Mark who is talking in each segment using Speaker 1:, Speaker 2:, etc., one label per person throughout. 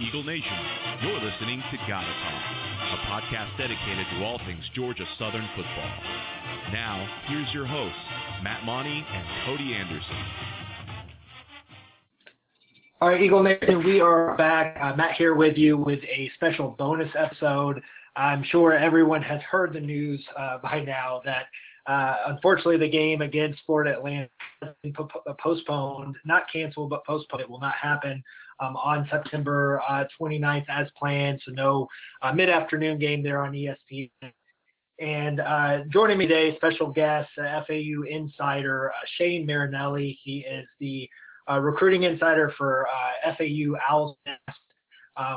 Speaker 1: Eagle Nation, you're listening to Gotta Talk, a podcast dedicated to all things Georgia Southern football. Now, here's your hosts, Matt Monty and Cody Anderson.
Speaker 2: All right, Eagle Nation, we are back. Uh, Matt here with you with a special bonus episode. I'm sure everyone has heard the news uh, by now that uh, unfortunately the game against Florida Atlantic postponed, not canceled, but postponed. It will not happen um, on September uh, 29th as planned. So no uh, mid-afternoon game there on ESPN. And uh, joining me today, special guest, uh, FAU insider uh, Shane Marinelli. He is the recruiting insider for FAU Owls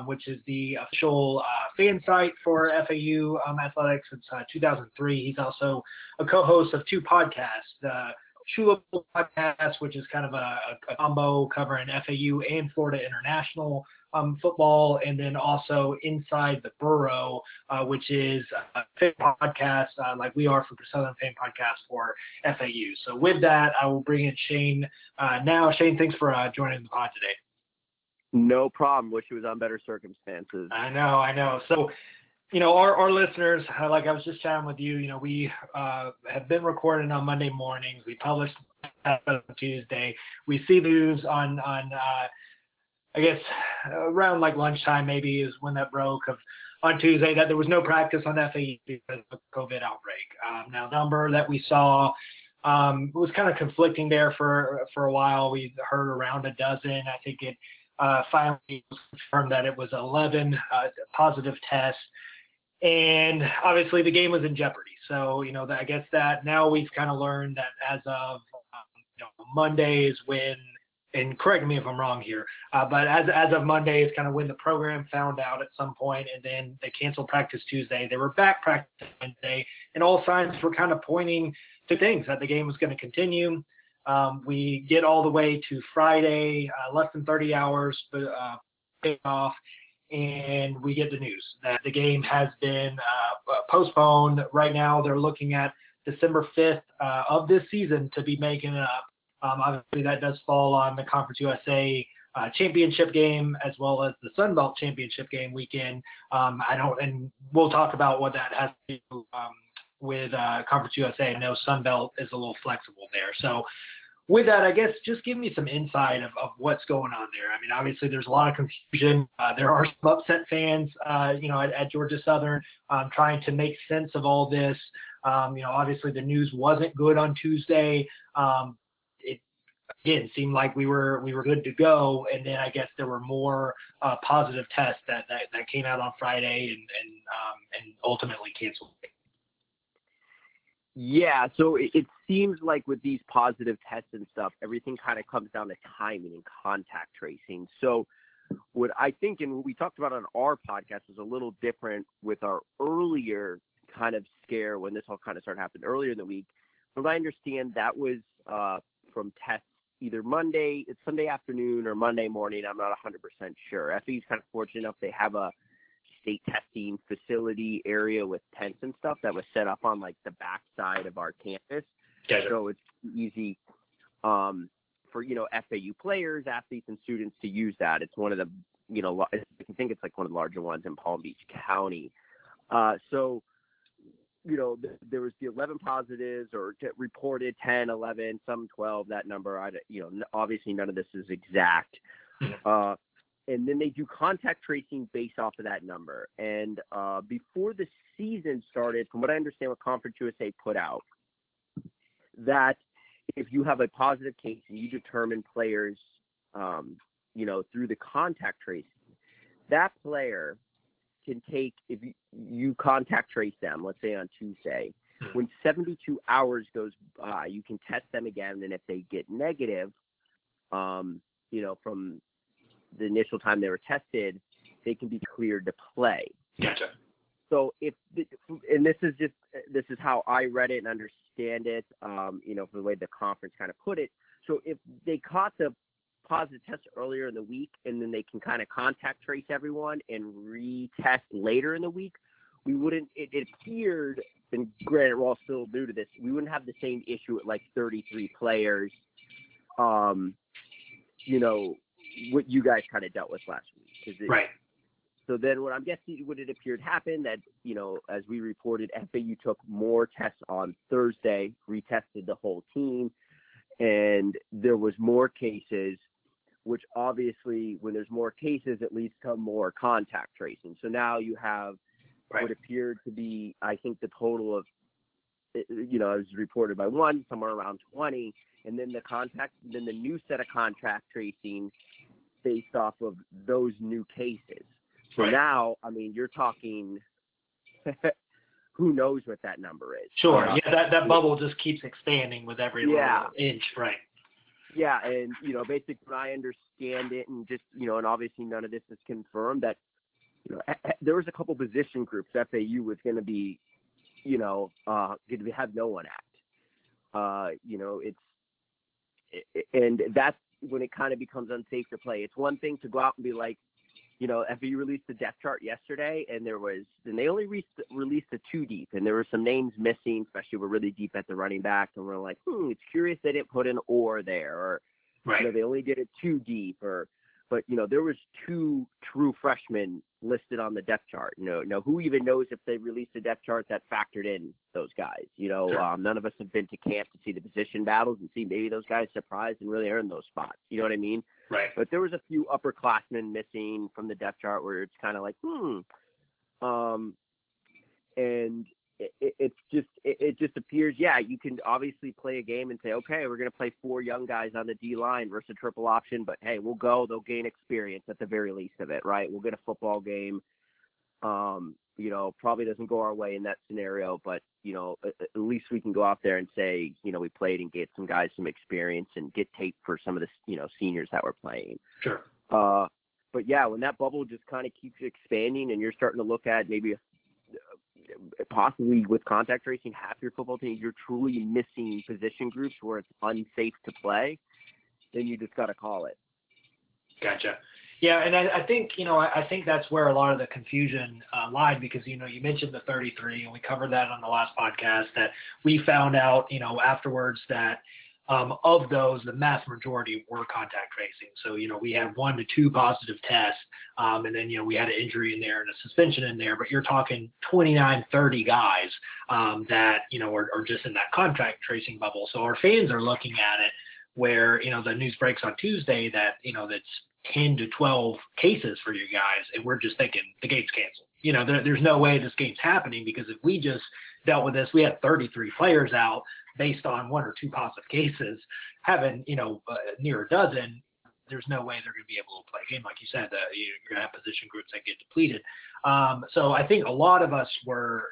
Speaker 2: which is the official uh, fan site for FAU um, athletics since uh, 2003. He's also a co-host of two podcasts, the Shula podcast, which is kind of a, a, combo covering FAU and Florida International um, football, and then also Inside the Burrow, uh, which is a podcast uh, like we are for the Southern Fan Podcast for FAU. So with that, I will bring in Shane uh, now. Shane, thanks for joining the pod today.
Speaker 3: No problem. Wish it was on better circumstances.
Speaker 2: I know, I know. So you know, our, our listeners, uh, like I was just chatting with you, you know, we uh, have been recording on Monday mornings. We published on Tuesday. We see news on, on uh, I guess, around like lunchtime maybe is when that broke of on Tuesday that there was no practice on FAU because of the COVID outbreak. Um, now, number that we saw um, was kind of conflicting there for for a while. We heard around a dozen. I think it uh, finally confirmed that it was 11 uh, positive tests and obviously the game was in jeopardy. So you know, I guess that now we've kind of learned that as of um, you know Monday is when, and correct me if I'm wrong here, uh, but as as of Monday is kind of when the program found out at some point, and then they canceled practice Tuesday. They were back practice Wednesday, and all signs were kind of pointing to things that the game was going to continue. Um, we get all the way to Friday, uh, less than 30 hours, but uh, off and we get the news that the game has been uh, postponed. Right now, they're looking at December 5th uh, of this season to be making it up. Um, obviously, that does fall on the Conference USA uh, championship game as well as the Sun Belt championship game weekend. Um, I don't, and we'll talk about what that has to do um, with uh, Conference USA. I know Sun Belt is a little flexible there, so with that, I guess just give me some insight of, of what's going on there. I mean, obviously there's a lot of confusion. Uh, there are some upset fans, uh, you know, at, at, Georgia Southern um, trying to make sense of all this. Um, you know, obviously the news wasn't good on Tuesday. Um, it again seemed like we were we were good to go, and then I guess there were more uh, positive tests that, that that came out on Friday and and um, and ultimately canceled.
Speaker 3: Yeah, so it, it, seems like with these positive tests and stuff, everything kind of comes down to timing and contact tracing. So, what I think and what we talked about on our podcast is a little different with our earlier kind of scare when this all kind of started happening earlier in the week. From what I understand, that was uh, from tests either Monday, it's Sunday afternoon or Monday morning. I'm not 100% sure. FE's kind of fortunate enough they have a state testing facility area with tents and stuff that was set up on like the back side of our campus.
Speaker 2: Gotcha.
Speaker 3: So it's easy um, for you know FAU players, athletes, and students to use that. It's one of the you know I think it's like one of the larger ones in Palm Beach County. Uh, so you know th- there was the 11 positives or t- reported 10, 11, some 12. That number, I you know obviously none of this is exact. Mm-hmm. Uh, and then they do contact tracing based off of that number. And uh, before the season started, from what I understand, what Conference USA put out, that if you have a positive case and you determine players, um, you know, through the contact tracing, that player can take if you, you contact trace them, let's say on Tuesday. Hmm. When 72 hours goes by, you can test them again, and if they get negative, um, you know, from the initial time they were tested, they can be cleared to play.
Speaker 2: Gotcha.
Speaker 3: So if and this is just this is how I read it and understand it, um, you know, from the way the conference kind of put it. So if they caught the positive test earlier in the week and then they can kind of contact trace everyone and retest later in the week, we wouldn't. It, it appeared, and granted, we're all still new to this, we wouldn't have the same issue at like 33 players. Um, you know, what you guys kind of dealt with last week. It,
Speaker 2: right.
Speaker 3: So then what I'm guessing what it appeared happened that, you know, as we reported, FAU took more tests on Thursday, retested the whole team, and there was more cases, which obviously when there's more cases, it leads to more contact tracing. So now you have
Speaker 2: Right.
Speaker 3: what appeared to be, I think, the total of, eh, eh, you know, it was reported by one, somewhere around 20, and then the contact, then the new set of contact tracing based off of those new cases. So
Speaker 2: Right.
Speaker 3: now, I mean, you're talking, who knows what that number is?
Speaker 2: Sure.
Speaker 3: Uh,
Speaker 2: Yeah, that, that bubble just keeps expanding with every
Speaker 3: Yeah.
Speaker 2: inch. Right.
Speaker 3: Yeah, and you know, basically, when I understand it, and just you know, and obviously none of this is confirmed. That you know, there was a couple position groups FAU was going to be, you know, uh, going to have no one at. Uh, you know, it's and that's when it kind of becomes unsafe to play. It's one thing to go out and be like, you know, FAU released the depth chart yesterday, and there was, and they only re- released the two deep, and there were some names missing, especially we're really deep at the running back, and we're like, hmm, it's curious they didn't put an or there, or
Speaker 2: Right.
Speaker 3: you know, they only did it two deep, or but you know, there was two true freshmen listed on the depth chart. You know, now who even knows if they released a depth chart that factored in those guys? You know,
Speaker 2: Sure.
Speaker 3: um, none of us have been to camp to see the position battles and see maybe those guys surprised and really earned those spots. You know what I mean?
Speaker 2: Right.
Speaker 3: But there was a few upperclassmen missing from the depth chart where it's kind of like, hmm. Um, and it, it, it's just it, it just appears, yeah, you can obviously play a game and say, okay, we're going to play four young guys on the D line versus a triple option, but hey, we'll go. They'll gain experience at the very least of it, right? We'll get a football game. Um, you know, probably doesn't go our way in that scenario, but you know, at, at least we can go out there and say, you know, we played and get some guys some experience and get tape for some of the you know seniors that were playing.
Speaker 2: Sure.
Speaker 3: Uh, but yeah, when that bubble just kind of keeps expanding and you're starting to look at maybe a, possibly with contact tracing half your football team, you're truly missing position groups where it's unsafe to play, then you just got to call it.
Speaker 2: Gotcha. Yeah, and I, I think you know I, I think that's where a lot of the confusion uh, lied because you know you mentioned the 33 and we covered that on the last podcast that we found out you know afterwards that um, of those the mass majority were contact tracing. So you know we had one to two positive tests um, and then you know we had an injury in there and a suspension in there, but you're talking 29, 30 guys um, that you know are, are just in that contact tracing bubble. So our fans are looking at it where you know the news breaks on Tuesday that you know that's 10 to 12 cases for you guys, and we're just thinking the game's canceled. You know, there, there's no way this game's happening because if we just dealt with this, we had 33 players out based on one or two positive cases, having you know uh, near a dozen. There's no way they're going to be able to play a game like you said. Uh, you're going to have position groups that get depleted. Um, so I think a lot of us were,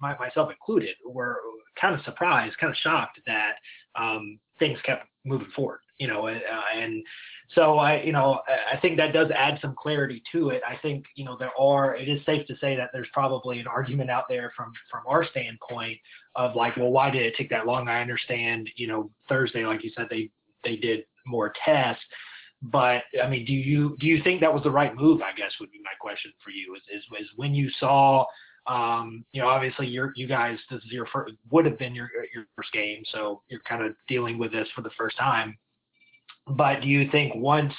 Speaker 2: my, myself included, were kind of surprised, kind of shocked that um, things kept moving forward. You know, uh, and so I, you know, I think that does add some clarity to it. I think, you know, there are. It is safe to say that there's probably an argument out there from from our standpoint of like, well, why did it take that long? I understand, you know, Thursday, like you said, they they did more tests, but I mean, do you do you think that was the right move? I guess would be my question for you. Is is, is when you saw. Um, you know, obviously, you're, you guys, this is your first, would have been your your first game, so you're kind of dealing with this for the first time. But do you think once,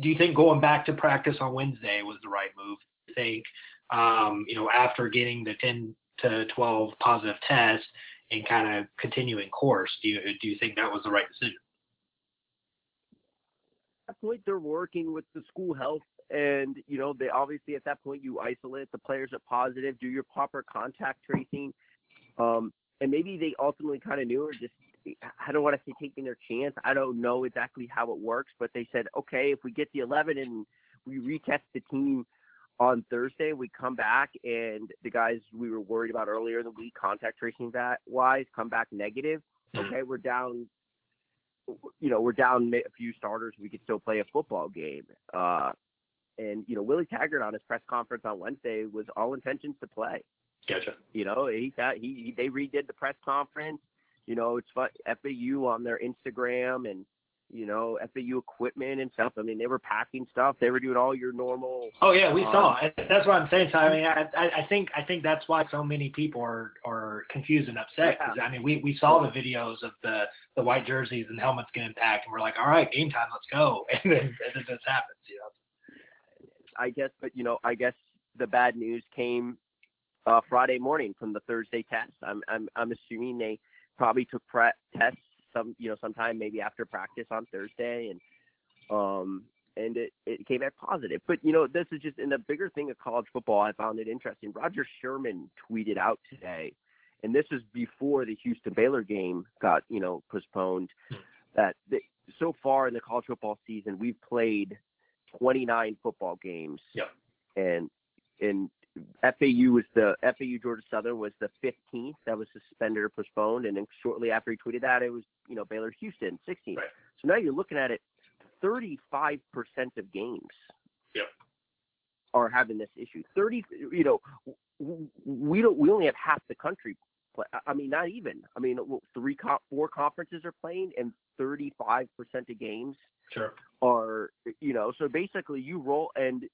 Speaker 2: do you think going back to practice on Wednesday was the right move? You think, um, you know, after getting the 10 to 12 positive tests and kind of continuing course, do you do you think that was the right decision?
Speaker 3: At point, they're working with the school health, and you know, they obviously at that point you isolate the players are positive, do your proper contact tracing, um, and maybe they ultimately kind of knew or just I don't want to say taking their chance. I don't know exactly how it works, but they said, okay, if we get the 11 and we retest the team on Thursday, we come back and the guys we were worried about earlier in the week, contact tracing that wise, come back negative. Okay, we're down. You know, we're down a few starters. We could still play a football game. Uh, and you know, Willie Taggart on his press conference on Wednesday was all intentions to play.
Speaker 2: Gotcha.
Speaker 3: You know, he got he, he they redid the press conference you know, it's fun, FAU on their Instagram and, you know, FAU equipment and stuff. I mean, they were packing stuff. They were doing all your normal.
Speaker 2: Oh yeah, we
Speaker 3: um,
Speaker 2: saw. That's what I'm saying. So I mean, I, I think I think that's why so many people are are confused and upset. 'cause, I mean, we we saw the videos of the the white jerseys and helmets getting packed, and we're like, all right, game time, let's go. And then, and then this happens, you know.
Speaker 3: I guess, but you know, I guess the bad news came uh, Friday morning from the Thursday test. I'm I'm I'm assuming they probably took pre- tests some you know sometime maybe after practice on Thursday and um and it, it came back positive. But you know, this is just in the bigger thing of college football. I found it interesting. Rodger Sherman tweeted out today, and this is before the Houston Baylor game got you know postponed. That the, so far in the college football season, we've played 29 football games.
Speaker 2: Yep.
Speaker 3: And and FAU was the FAU Georgia Southern was the 15th that was suspended or postponed, and then shortly after he tweeted that, it was you know Baylor Houston 16th.
Speaker 2: Right.
Speaker 3: So now you're looking at it, 35% of games
Speaker 2: Yep.
Speaker 3: are having this issue. 30, you know, we don't we only have half the country. Play, I mean, not even. I mean, three four conferences are playing, and 35% of games
Speaker 2: Sure.
Speaker 3: are you know so basically you roll and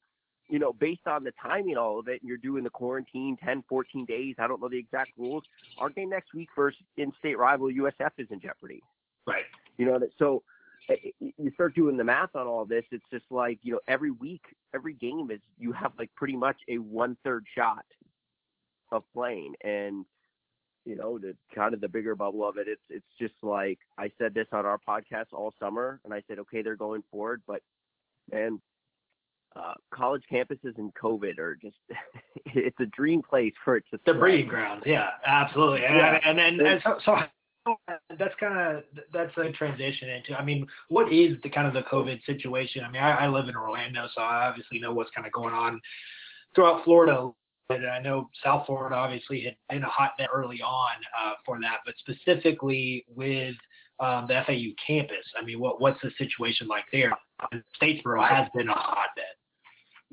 Speaker 3: you know based on the timing all of it and you're doing the quarantine 10 14 days i don't know the exact rules our game next week versus in-state rival usf is in jeopardy
Speaker 2: Right.
Speaker 3: you know that so eh, eh, you start doing the math on all this it's just like you know every week every game is you have like pretty much a one third shot of playing and you know the kind of the bigger bubble of it it's it's just like i said this on our podcast all summer and i said okay they're going forward but man uh, college campuses and covid are just it's a dream place for it to
Speaker 2: The breeding grounds. Yeah, absolutely. And
Speaker 3: Yeah.
Speaker 2: and and, and so, so that's kind of that's a transition into. I mean, what is the kind of the COVID situation? I mean, I, I live in Orlando, so I obviously know what's kind of going on throughout Florida. And I know South Florida obviously had been a hotbed early on uh, for that, but specifically with um, the FAU campus, I mean, what what's the situation like there? Statesboro has been a hotbed.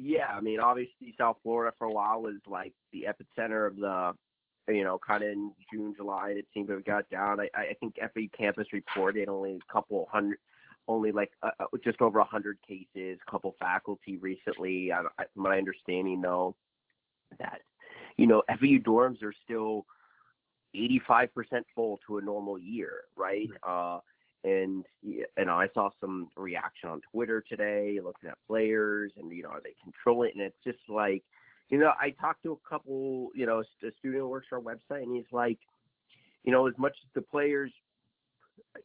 Speaker 3: Yeah, I mean, obviously South Florida for a while was like the epicenter of the, you know, kind of in June, July. It seemed to have got down. I, I think FAU campus reported only a couple hundred, only like uh, uh, just over a hundred cases. A couple faculty recently. I, I, my understanding though, that you know FAU dorms are still 85% full to a normal year, right? Uh, and know, I saw some reaction on Twitter today, looking at players, and you know, are they controlling? it? And it's just like, you know, I talked to a couple, you know, a student who works our website, and he's like, you know, as much as the players,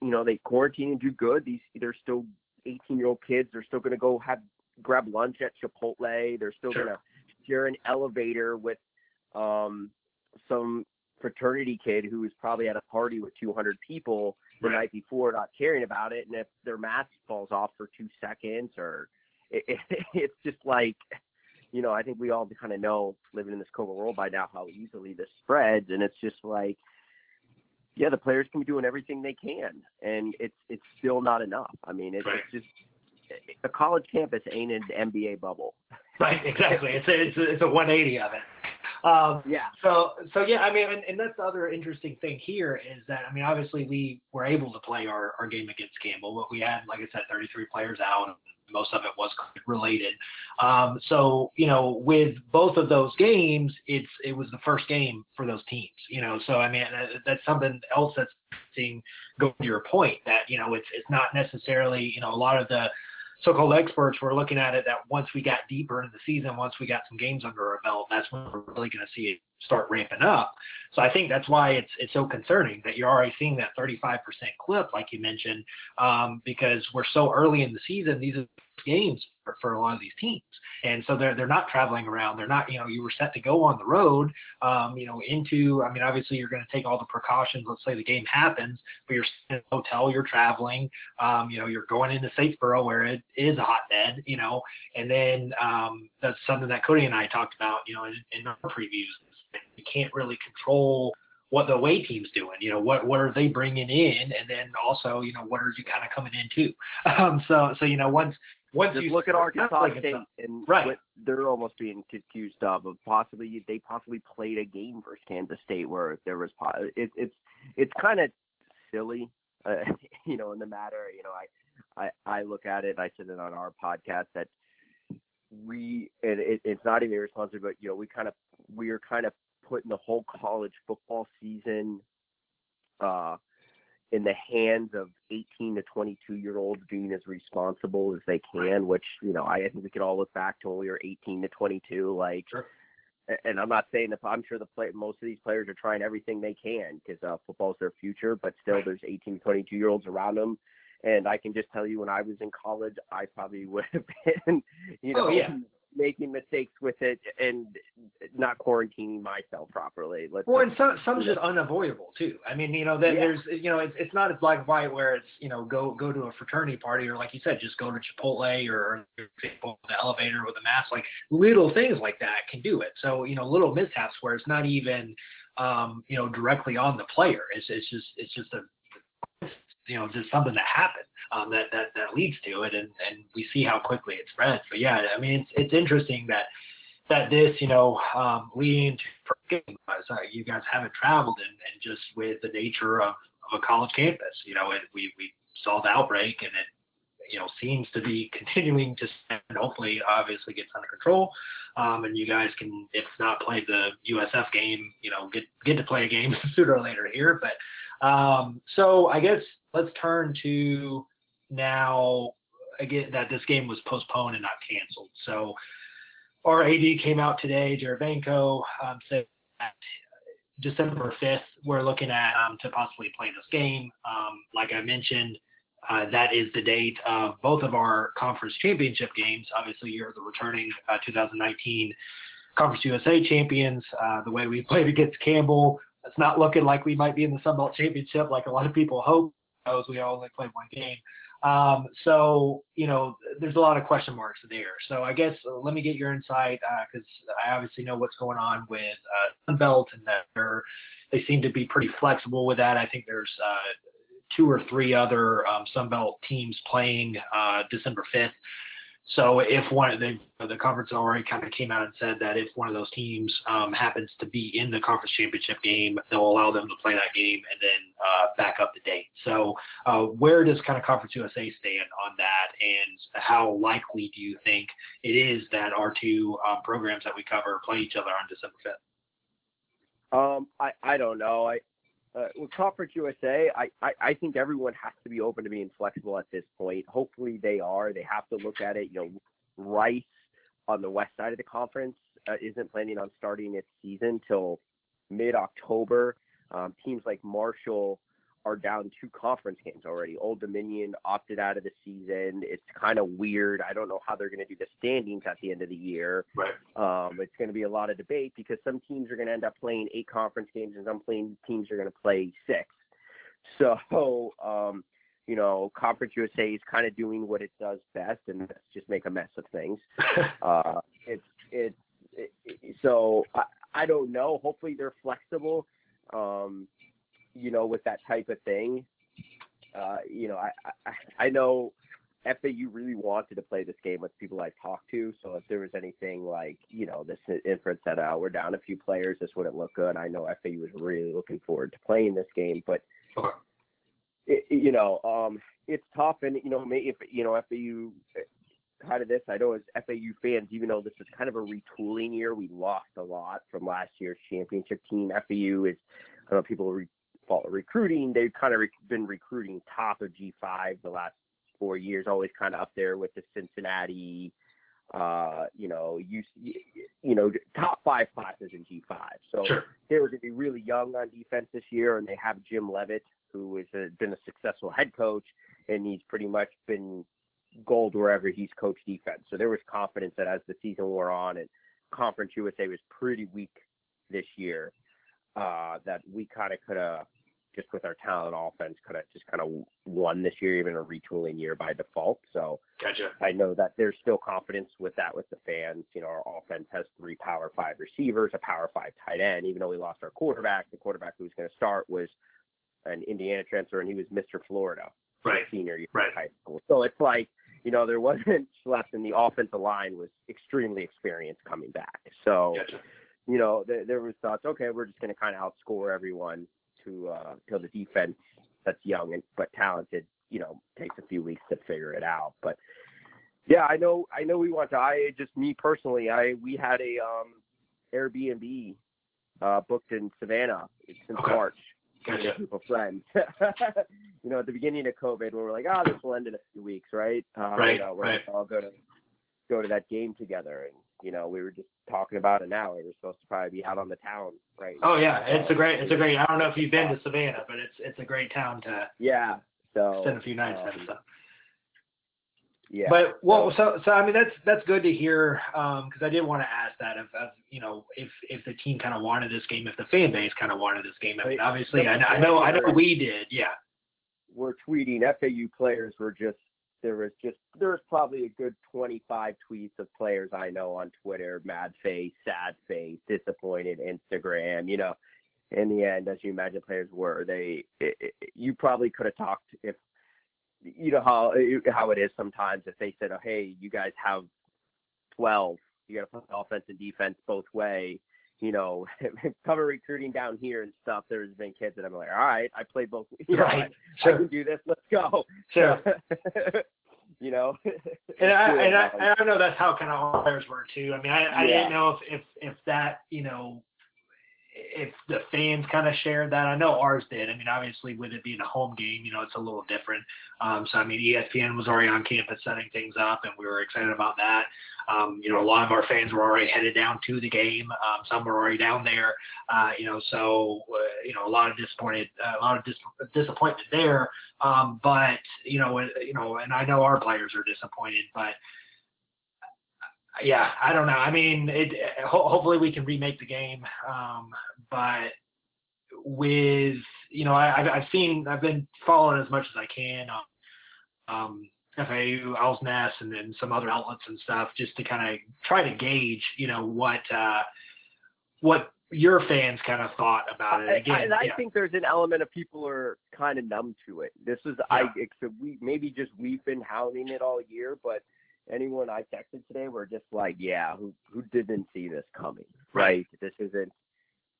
Speaker 3: you know, they quarantine and do good, these they're still 18 year old kids. They're still going to go have grab lunch at Chipotle. They're still
Speaker 2: Sure.
Speaker 3: going to share an elevator with um, some fraternity kid who was probably at a party with 200 people the
Speaker 2: Right.
Speaker 3: night before, not caring about it. And if their mask falls off for two seconds, or it, it, it's just like, you know, I think we all kind of know living in this COVID world by now how easily this spreads, and it's just like, yeah, the players can be doing everything they can, and it's it's still not enough. I mean, it's,
Speaker 2: Right.
Speaker 3: it's just a college campus ain't an NBA bubble.
Speaker 2: Right, exactly. It's a, it's a, it's a 180 of it. Um,
Speaker 3: Yeah.
Speaker 2: so so yeah, I mean, and, and that's the other interesting thing here is that I mean, obviously we were able to play our, our game against Campbell, but we had, like I said, 33 players out. And most of it was related. Um, so you know, with both of those games, it's it was the first game for those teams. You know, so I mean, that's something else that's seeing go to your point that you know it's it's not necessarily you know a lot of the so-called experts were looking at it that once we got deeper into the season, once we got some games under our belt, that's when we're really going to see it start ramping up. So I think that's why it's it's so concerning that you're already seeing that 35% clip, like you mentioned, um, because we're so early in the season. These are games for, for a lot of these teams, and so they're they're not traveling around. They're not, you know, you were set to go on the road, um, you know, into. I mean, obviously you're going to take all the precautions. Let's say the game happens, but you're in a hotel, you're traveling, um, you know, you're going into Statesboro where it is a hotbed, you know, and then um, that's something that Cody and I talked about, you know, in, in our previews. You can't really control what the away team's doing. You know, what what are they bringing in, and then also, you know, what are you kind of coming into? Um, so so you know, once once
Speaker 3: Just
Speaker 2: you
Speaker 3: look at Arkansas
Speaker 2: traveling
Speaker 3: State and
Speaker 2: Right.
Speaker 3: they're almost being accused of of possibly they possibly played a game versus Kansas State where there was po- it, it's it's kind of silly, uh, you know, in the matter. You know, I I I look at it. I said it on our podcast that we and it, it's not even irresponsible, but you know, we kind of we are kind of putting the whole college football season uh in the hands of 18 to 22 year olds being as responsible as they can, which, you know, I think we could all look back to when we were 18 to 22. Like,
Speaker 2: sure.
Speaker 3: and I'm not saying that I'm sure the play, most of these players are trying everything they can because uh, football's their future, but still there's 18 to 22 year olds around them. And I can just tell you when I was in college, I probably would have been, you know,
Speaker 2: oh, yeah
Speaker 3: making mistakes with it and not quarantining myself properly.
Speaker 2: Let's well, and some some's just unavoidable too. I mean, you know, that yeah. there's you know, it's it's not as black and white where it's you know go go to a fraternity party or like you said, just go to Chipotle or, or the elevator with a mask. Like little things like that can do it. So you know, little mishaps where it's not even um, you know directly on the player. It's it's just it's just a you know just something that happened um, that that that leads to it, and and we see how quickly it spreads. But yeah, I mean it's it's interesting that that this you know um, leading to uh, you guys haven't traveled and, and just with the nature of, of a college campus, you know, it, we we saw the outbreak and it you know seems to be continuing to and hopefully obviously gets under control um, and you guys can if not play the USF game you know get get to play a game sooner or later here but um, so I guess let's turn to now again that this game was postponed and not canceled. So our AD came out today, Jared Benko, um, said December 5th we're looking at um, to possibly play this game. Um, like I mentioned, uh, that is the date of both of our conference championship games. Obviously, you're the returning uh, 2019 Conference USA champions. Uh, the way we played against Campbell, it's not looking like we might be in the Sun Belt Championship like a lot of people hope. As we only played one game. Um, so, you know, there's a lot of question marks there. So I guess uh, let me get your insight because uh, I obviously know what's going on with uh, Sunbelt and that they seem to be pretty flexible with that. I think there's uh, two or three other um, Sunbelt teams playing uh, December 5th. So if one of the the conference already kind of came out and said that if one of those teams um, happens to be in the conference championship game, they'll allow them to play that game and then uh, back up the date. So uh, where does kind of Conference USA stand on that, and how likely do you think it is that our two um, programs that we cover play each other on December fifth?
Speaker 3: Um, I I don't know. I uh, with Conference USA, I, I, I think everyone has to be open to being flexible at this point. Hopefully they are. They have to look at it. You know, Rice on the west side of the conference uh, isn't planning on starting its season till mid October. Um, teams like Marshall are down two conference games already. Old Dominion opted out of the season. It's kind of weird. I don't know how they're going to do the standings at the end of the year.
Speaker 2: Right.
Speaker 3: Um, it's going to be a lot of debate because some teams are going to end up playing eight conference games and some playing teams are going to play six. So, um, you know, Conference USA is kind of doing what it does best, and that's just make a mess of things. uh, it's it's it, so I, I don't know. Hopefully they're flexible. Um, you know, with that type of thing. Uh, you know, I, I I know FAU really wanted to play this game with people I've talked to. So if there was anything like, you know, this inference that uh, we're down a few players, this wouldn't look good. I know FAU was really looking forward to playing this game, but it, you know, um, it's tough. And you know, if you know FAU how of this, I know as FAU fans, even though this is kind of a retooling year, we lost a lot from last year's championship team. FAU is, I don't know, people re- recruiting. They've kind of re- been recruiting top of G5 the last four years, always kind of up there with the Cincinnati, uh, you know, you, you know, top five classes in G5. So
Speaker 2: sure.
Speaker 3: they were going to be really young on defense this year, and they have Jim Leavitt, who has been a successful head coach, and he's pretty much been gold wherever he's coached defense. So there was confidence that as the season wore on, and Conference USA was pretty weak this year, uh, that we kind of could have just with our talent offense could have just kind of won this year, even a retooling year by default. So
Speaker 2: gotcha.
Speaker 3: I know that there's still confidence with that with the fans. You know, our offense has three power five receivers, a power five tight end. Even though we lost our quarterback, the quarterback who was going to start was an Indiana transfer, and he was Mr. Florida,
Speaker 2: right.
Speaker 3: senior year
Speaker 2: right.
Speaker 3: high school. So it's like you know there wasn't left, and the offensive line was extremely experienced coming back. So.
Speaker 2: Gotcha.
Speaker 3: You know, there, there was thoughts. Okay, we're just going to kind of outscore everyone to uh, till the defense that's young and but talented, you know, takes a few weeks to figure it out. But yeah, I know I know we want to. I just me personally, I we had a um, Airbnb uh, booked in Savannah since
Speaker 2: okay.
Speaker 3: March
Speaker 2: gotcha.
Speaker 3: with a group of friends. you know, at the beginning of COVID, we were like, oh, this will end in a few weeks, right?
Speaker 2: Um, right.
Speaker 3: You know, we're
Speaker 2: right.
Speaker 3: all go to go to that game together, and you know, we were just talking about it now. We were supposed to probably be out on the town, right?
Speaker 2: Oh yeah, it's a great, it's a great. I don't know if you've been to Savannah, but it's it's a great town to
Speaker 3: yeah. So
Speaker 2: spend a few nights um, at. So.
Speaker 3: Yeah.
Speaker 2: But well, so so I mean that's that's good to hear because um, I did want to ask that of, of you know if if the team kind of wanted this game, if the fan base kind of wanted this game. I mean, obviously, I I know I know we did. Yeah.
Speaker 3: We're tweeting FAU players were just there was just there's probably a good 25 tweets of players I know on Twitter, mad face, sad face, disappointed, Instagram, you know. In the end, as you imagine players were, they it, it, you probably could have talked if you know how how it is sometimes if they said, "Oh, hey, you guys have 12, you got to play offense and defense both way." You know, cover recruiting down here and stuff. There's been kids that I'm like, all right, I play both. You know,
Speaker 2: right.
Speaker 3: I,
Speaker 2: sure.
Speaker 3: I can do this. Let's go.
Speaker 2: Sure.
Speaker 3: you know.
Speaker 2: and I, and I, and I know that's how kind of our players were too. I mean, I, I
Speaker 3: yeah.
Speaker 2: didn't know if, if if that you know if the fans kind of shared that. I know ours did. I mean, obviously with it being a home game, you know, it's a little different. Um, so I mean, ESPN was already on campus setting things up, and we were excited about that. Um, you know, a lot of our fans were already headed down to the game. Um, some were already down there. Uh, you know, so uh, you know, a lot of disappointed, uh, a lot of dis- disappointment there. Um, but you know, you know, and I know our players are disappointed, but yeah, I don't know. I mean, it, ho- hopefully we can remake the game. Um, but with, you know, I, I've seen, I've been following as much as I can on um, FAU, Owl's Nest, and then some other outlets and stuff, just to kind of try to gauge, you know, what uh, what your fans kind of thought about it. Again,
Speaker 3: I, and I
Speaker 2: yeah.
Speaker 3: think there's an element of people are kind of numb to it. This is
Speaker 2: Yeah.
Speaker 3: I except we maybe just we've been hounding it all year, but anyone I texted today were just like, yeah, who who didn't see this coming,
Speaker 2: Right.
Speaker 3: This isn't.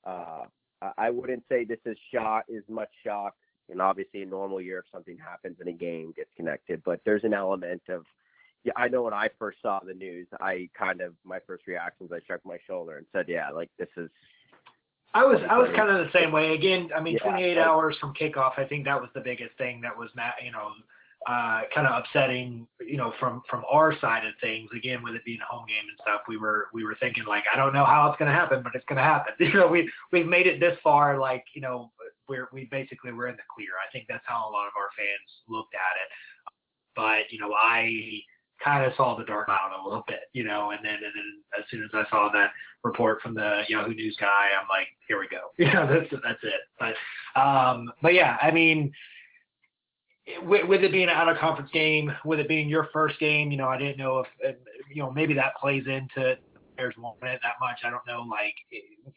Speaker 3: Uh, I- I wouldn't say this is shock is much shock, and obviously a normal year if something happens in a game gets connected, but there's an element of. Yeah, I know when I first saw the news, I kind of my first reactions I shrugged my shoulder and said, yeah, like this is
Speaker 2: I was I was kind of the same way. Again, I mean,
Speaker 3: Yeah,
Speaker 2: 28
Speaker 3: like-
Speaker 2: hours from kickoff. I think that was the biggest thing that was not, you know, uh, kind of upsetting, you know, from from our side of things. Again, with it being a home game and stuff, we were we were thinking like, I don't know how it's going to happen, but it's going to happen. You know, we we've made it this far. Like, you know, we're we basically we're in the clear. I think that's how a lot of our fans looked at it. But you know, I kind of saw the dark cloud a little bit, you know, and then and then as soon as I saw that report from the Yahoo News guy, I'm like, here we go. You know, that's that's it. But um, but yeah, I mean, with, with it being an out of conference game, with it being your first game, you know, I didn't know if you know maybe that plays into the players wanting it that much. I don't know, like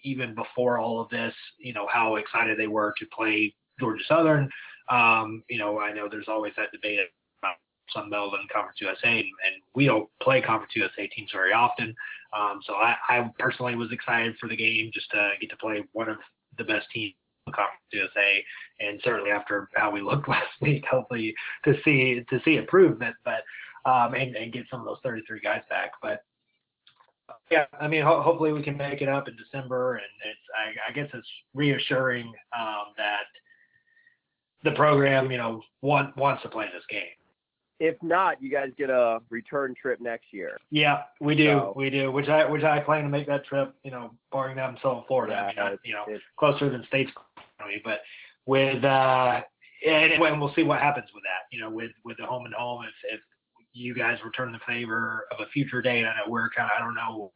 Speaker 2: even before all of this, you know, how excited they were to play Georgia Southern. Um, you know, I know there's always that debate about Sun Belt and Conference USA, and, and we don't play Conference USA teams very often. Um, so I, I personally was excited for the game just to get to play one of the best teams Conference USA, and certainly after how we looked last week, hopefully to see to see improvement, but um, and, and get some of those 33 guys back. But yeah, I mean, ho- hopefully we can make it up in December, and it's I, I guess it's reassuring um, that the program, you know, want, wants to play this game.
Speaker 3: if not, you guys get a return trip next year.
Speaker 2: Yeah, we do,
Speaker 3: So-
Speaker 2: we do. Which I which I plan to make that trip. You know, barring them still in Florida. I mean,
Speaker 3: Yeah,
Speaker 2: not, you know, closer than states, but with uh, and, and we'll see what happens with that. You know, with with the home and home, if if you guys return the favor of a future date, I know we're kind of I don't know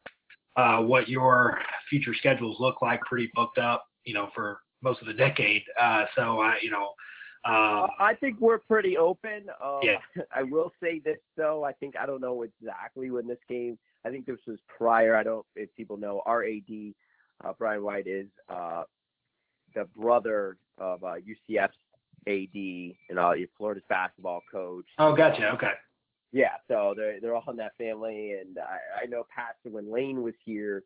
Speaker 2: uh, what your future schedules look like. Pretty booked up, you know, for most of the decade. Uh, so I, you know. Um,
Speaker 3: I think we're pretty open. Um,
Speaker 2: Yeah.
Speaker 3: I will say this though. I think I don't know exactly when this game. I think this was prior. I don't if people know. R.A.D. Uh, Brian White is uh, the brother of uh, UCF's AD and uh, Florida's basketball coach.
Speaker 2: oh, gotcha. Okay.
Speaker 3: Yeah, so they're they're all in that family, and I, I know past when Lane was here,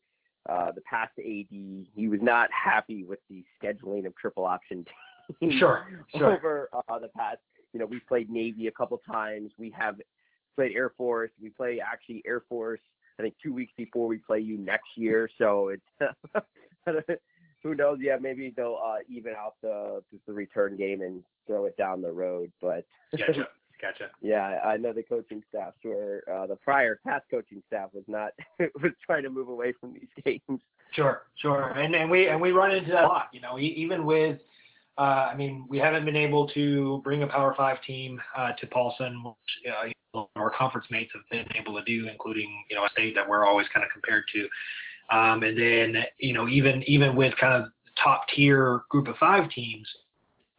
Speaker 3: uh, the past AD, he was not happy with the scheduling of triple option teams
Speaker 2: Sure. Sure.
Speaker 3: over uh, the past. You know, we played Navy a couple times. We have played Air Force. We play actually Air Force. I think two weeks before we play you next year. So it's who knows? Yeah, maybe they'll uh, even out the the return game and throw it down the road. But
Speaker 2: gotcha, gotcha.
Speaker 3: yeah, I know the coaching staff were uh, the prior past coaching staff was not was trying to move away from these games.
Speaker 2: Sure, sure, and and we and we run into that a lot. You know, even with. Uh, I mean, we haven't been able to bring a Power Five team uh, to Paulson, which uh, our conference mates have been able to do, including you know a state that we're always kind of compared to. Um, and then, you know, even even with kind of top tier group of five teams,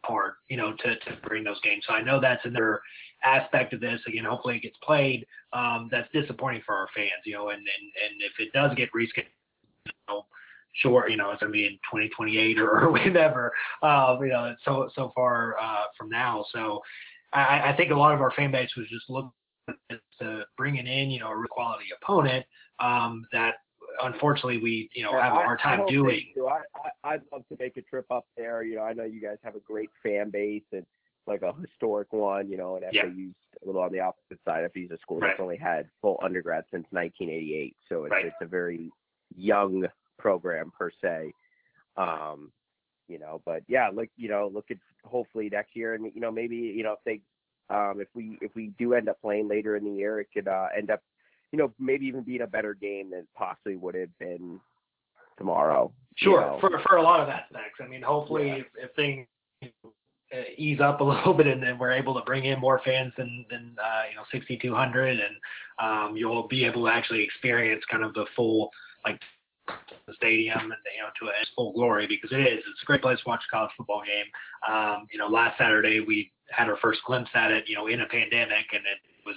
Speaker 2: hard, you know, to, to bring those games. So I know that's another aspect of this. Again, hopefully it gets played. Um, that's disappointing for our fans, you know, and, and, and if it does get rescheduled, you know, sure, you know, it's to be in 2028 or, or whenever, uh, you know, so, so far uh, from now. So I, I think a lot of our fan base was just looking to bringing in, you know, a real quality opponent um, that unfortunately we you know have a hard time
Speaker 3: I
Speaker 2: doing.
Speaker 3: So I, I I'd love to make a trip up there. You know, I know you guys have a great fan base and like a historic one. You know, and
Speaker 2: yeah.
Speaker 3: FAU's a little on the opposite side. FAU's a school
Speaker 2: right.
Speaker 3: that's only had full undergrad since 1988, so it's
Speaker 2: right.
Speaker 3: it's a very young program per se. Um, you know, but yeah, look, you know, look at hopefully next year, and you know, maybe you know if they, um, if we if we do end up playing later in the year, it could uh, end up you know, maybe even being a better game than possibly would have been tomorrow.
Speaker 2: Sure,
Speaker 3: you know?
Speaker 2: for for a lot of aspects. I mean, hopefully,
Speaker 3: Yeah.
Speaker 2: if, if things uh, ease up a little bit and then we're able to bring in more fans than than uh, you know 6,200, and um, you'll be able to actually experience kind of the full like the stadium and you know to its full glory because it is. It's a great place to watch a college football game. Um, you know, last Saturday we had our first glimpse at it. You know, in a pandemic, and it was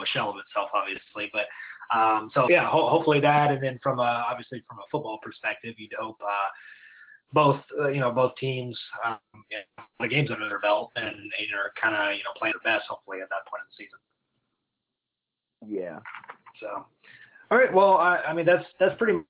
Speaker 2: a shell of itself, obviously. But um, so yeah, ho- hopefully that, and then from a obviously from a football perspective, you'd hope uh, both uh, you know both teams um, you know, the games under their belt and, and are kind of you know playing their best hopefully at that point in the season.
Speaker 3: Yeah.
Speaker 2: So, all right, well, I, I mean that's that's pretty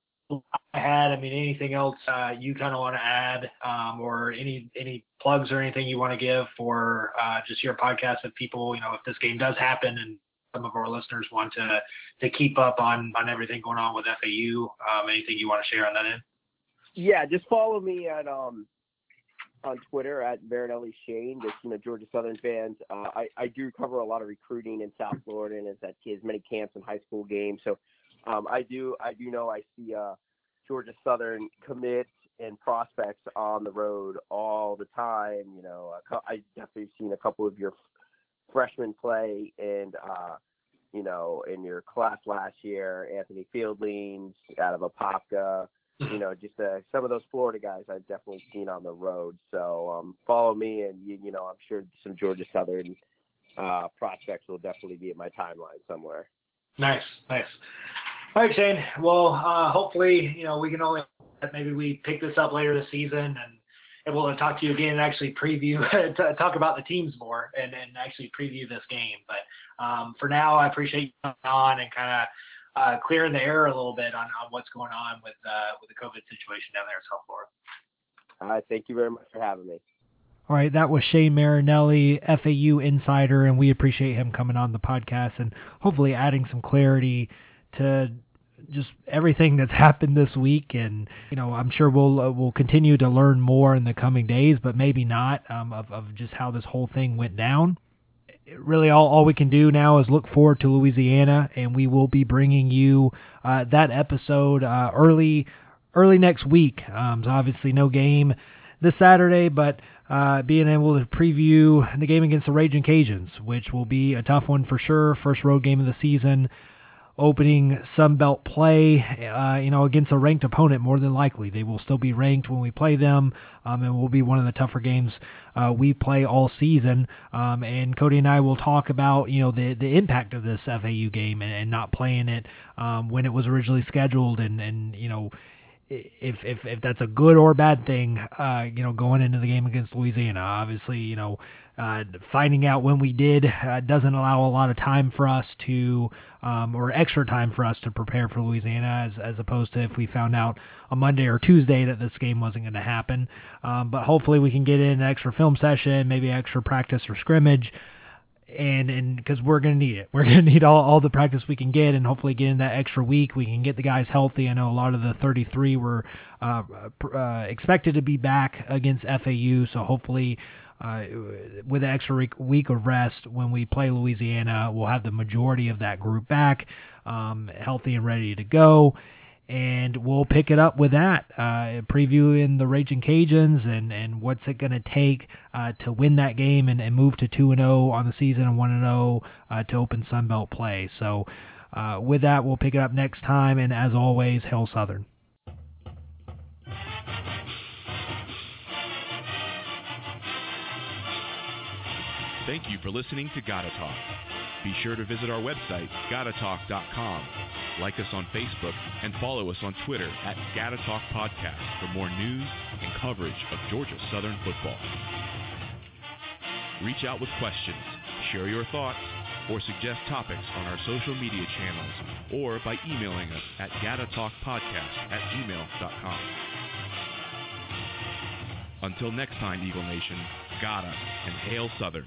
Speaker 2: I had. I mean, anything else uh, you kind of want to add, um, or any any plugs or anything you want to give for uh, just your podcast if people, you know, if this game does happen and some of our listeners want to to keep up on on everything going on with FAU, um, anything you want to share on that end?
Speaker 3: Yeah, just follow me at um on Twitter at Marinelli Shane. Just you know Georgia Southern fans. Uh, I I do cover a lot of recruiting in South Florida and at as many camps and high school games. So um, I do I do know I see uh, Georgia Southern commits and prospects on the road all the time. You know I definitely seen a couple of your freshmen play and uh, you know in your class last year. Anthony Fieldlings out of Apopka you know, just uh, some of those Florida guys I've definitely seen on the road. So um, follow me, and you, you know, I'm sure some Georgia Southern uh, prospects will definitely be at my timeline somewhere.
Speaker 2: Nice, nice. All right, Shane. Well, uh, hopefully, you know, we can only maybe we pick this up later this season and able to talk to you again and actually preview, talk about the teams more and, and actually preview this game. But um, for now, I appreciate you coming on and kind of uh, clearing the air a little bit on, on what's going on with uh, with the COVID situation down there in South Florida.
Speaker 3: All right, thank you very much for having me.
Speaker 4: All right, that was Shane Marinelli, FAU insider, and we appreciate him coming on the podcast and hopefully adding some clarity to just everything that's happened this week. And you know, I'm sure we'll uh, we'll continue to learn more in the coming days, but maybe not um, of of just how this whole thing went down really all, all we can do now is look forward to Louisiana, and we will be bringing you uh, that episode uh, early early next week. Um, so obviously no game this Saturday, but uh, being able to preview the game against the Raging Cajuns, which will be a tough one for sure. First road game of the season opening Sun Belt play, uh, you know, against a ranked opponent more than likely. They will still be ranked when we play them, um, and will be one of the tougher games uh, we play all season. Um, and Cody and I will talk about, you know, the the impact of this FAU game and, and not playing it um, when it was originally scheduled, and and you know. If, if if that's a good or bad thing, uh, you know, going into the game against Louisiana, obviously, you know, uh, finding out when we did uh, doesn't allow a lot of time for us to, um, or extra time for us to prepare for Louisiana, as, as opposed to if we found out on Monday or Tuesday that this game wasn't going to happen. Um, but hopefully we can get in an extra film session, maybe extra practice or scrimmage,
Speaker 2: and and because we're gonna need it, we're gonna need all, all the practice we can get, and hopefully get in that extra week. We can get the guys healthy. I know a lot of the 33 were uh, uh, expected to be back against FAU, so hopefully. Uh, with an extra week of rest, when we play Louisiana, we'll have the majority of that group back, um, healthy and ready to go and we'll pick it up with that, uh, previewing the Raging Cajuns and, and what's it going to take uh, to win that game and, and move to 2 0 on the season and 1 0 uh, to open Sunbelt play. So, uh, with that, we'll pick it up next time. And as always, Hail Southern.
Speaker 1: Thank you for listening to Gotta Talk. Be sure to visit our website, gottatalk.com like us on Facebook, and follow us on Twitter at Gotta Talk Podcast for more news and coverage of Georgia Southern football. Reach out with questions, share your thoughts, or suggest topics on our social media channels or by emailing us at gottatalkpodcast at gmail.com. Until next time, Eagle Nation, gotta and hail Southern.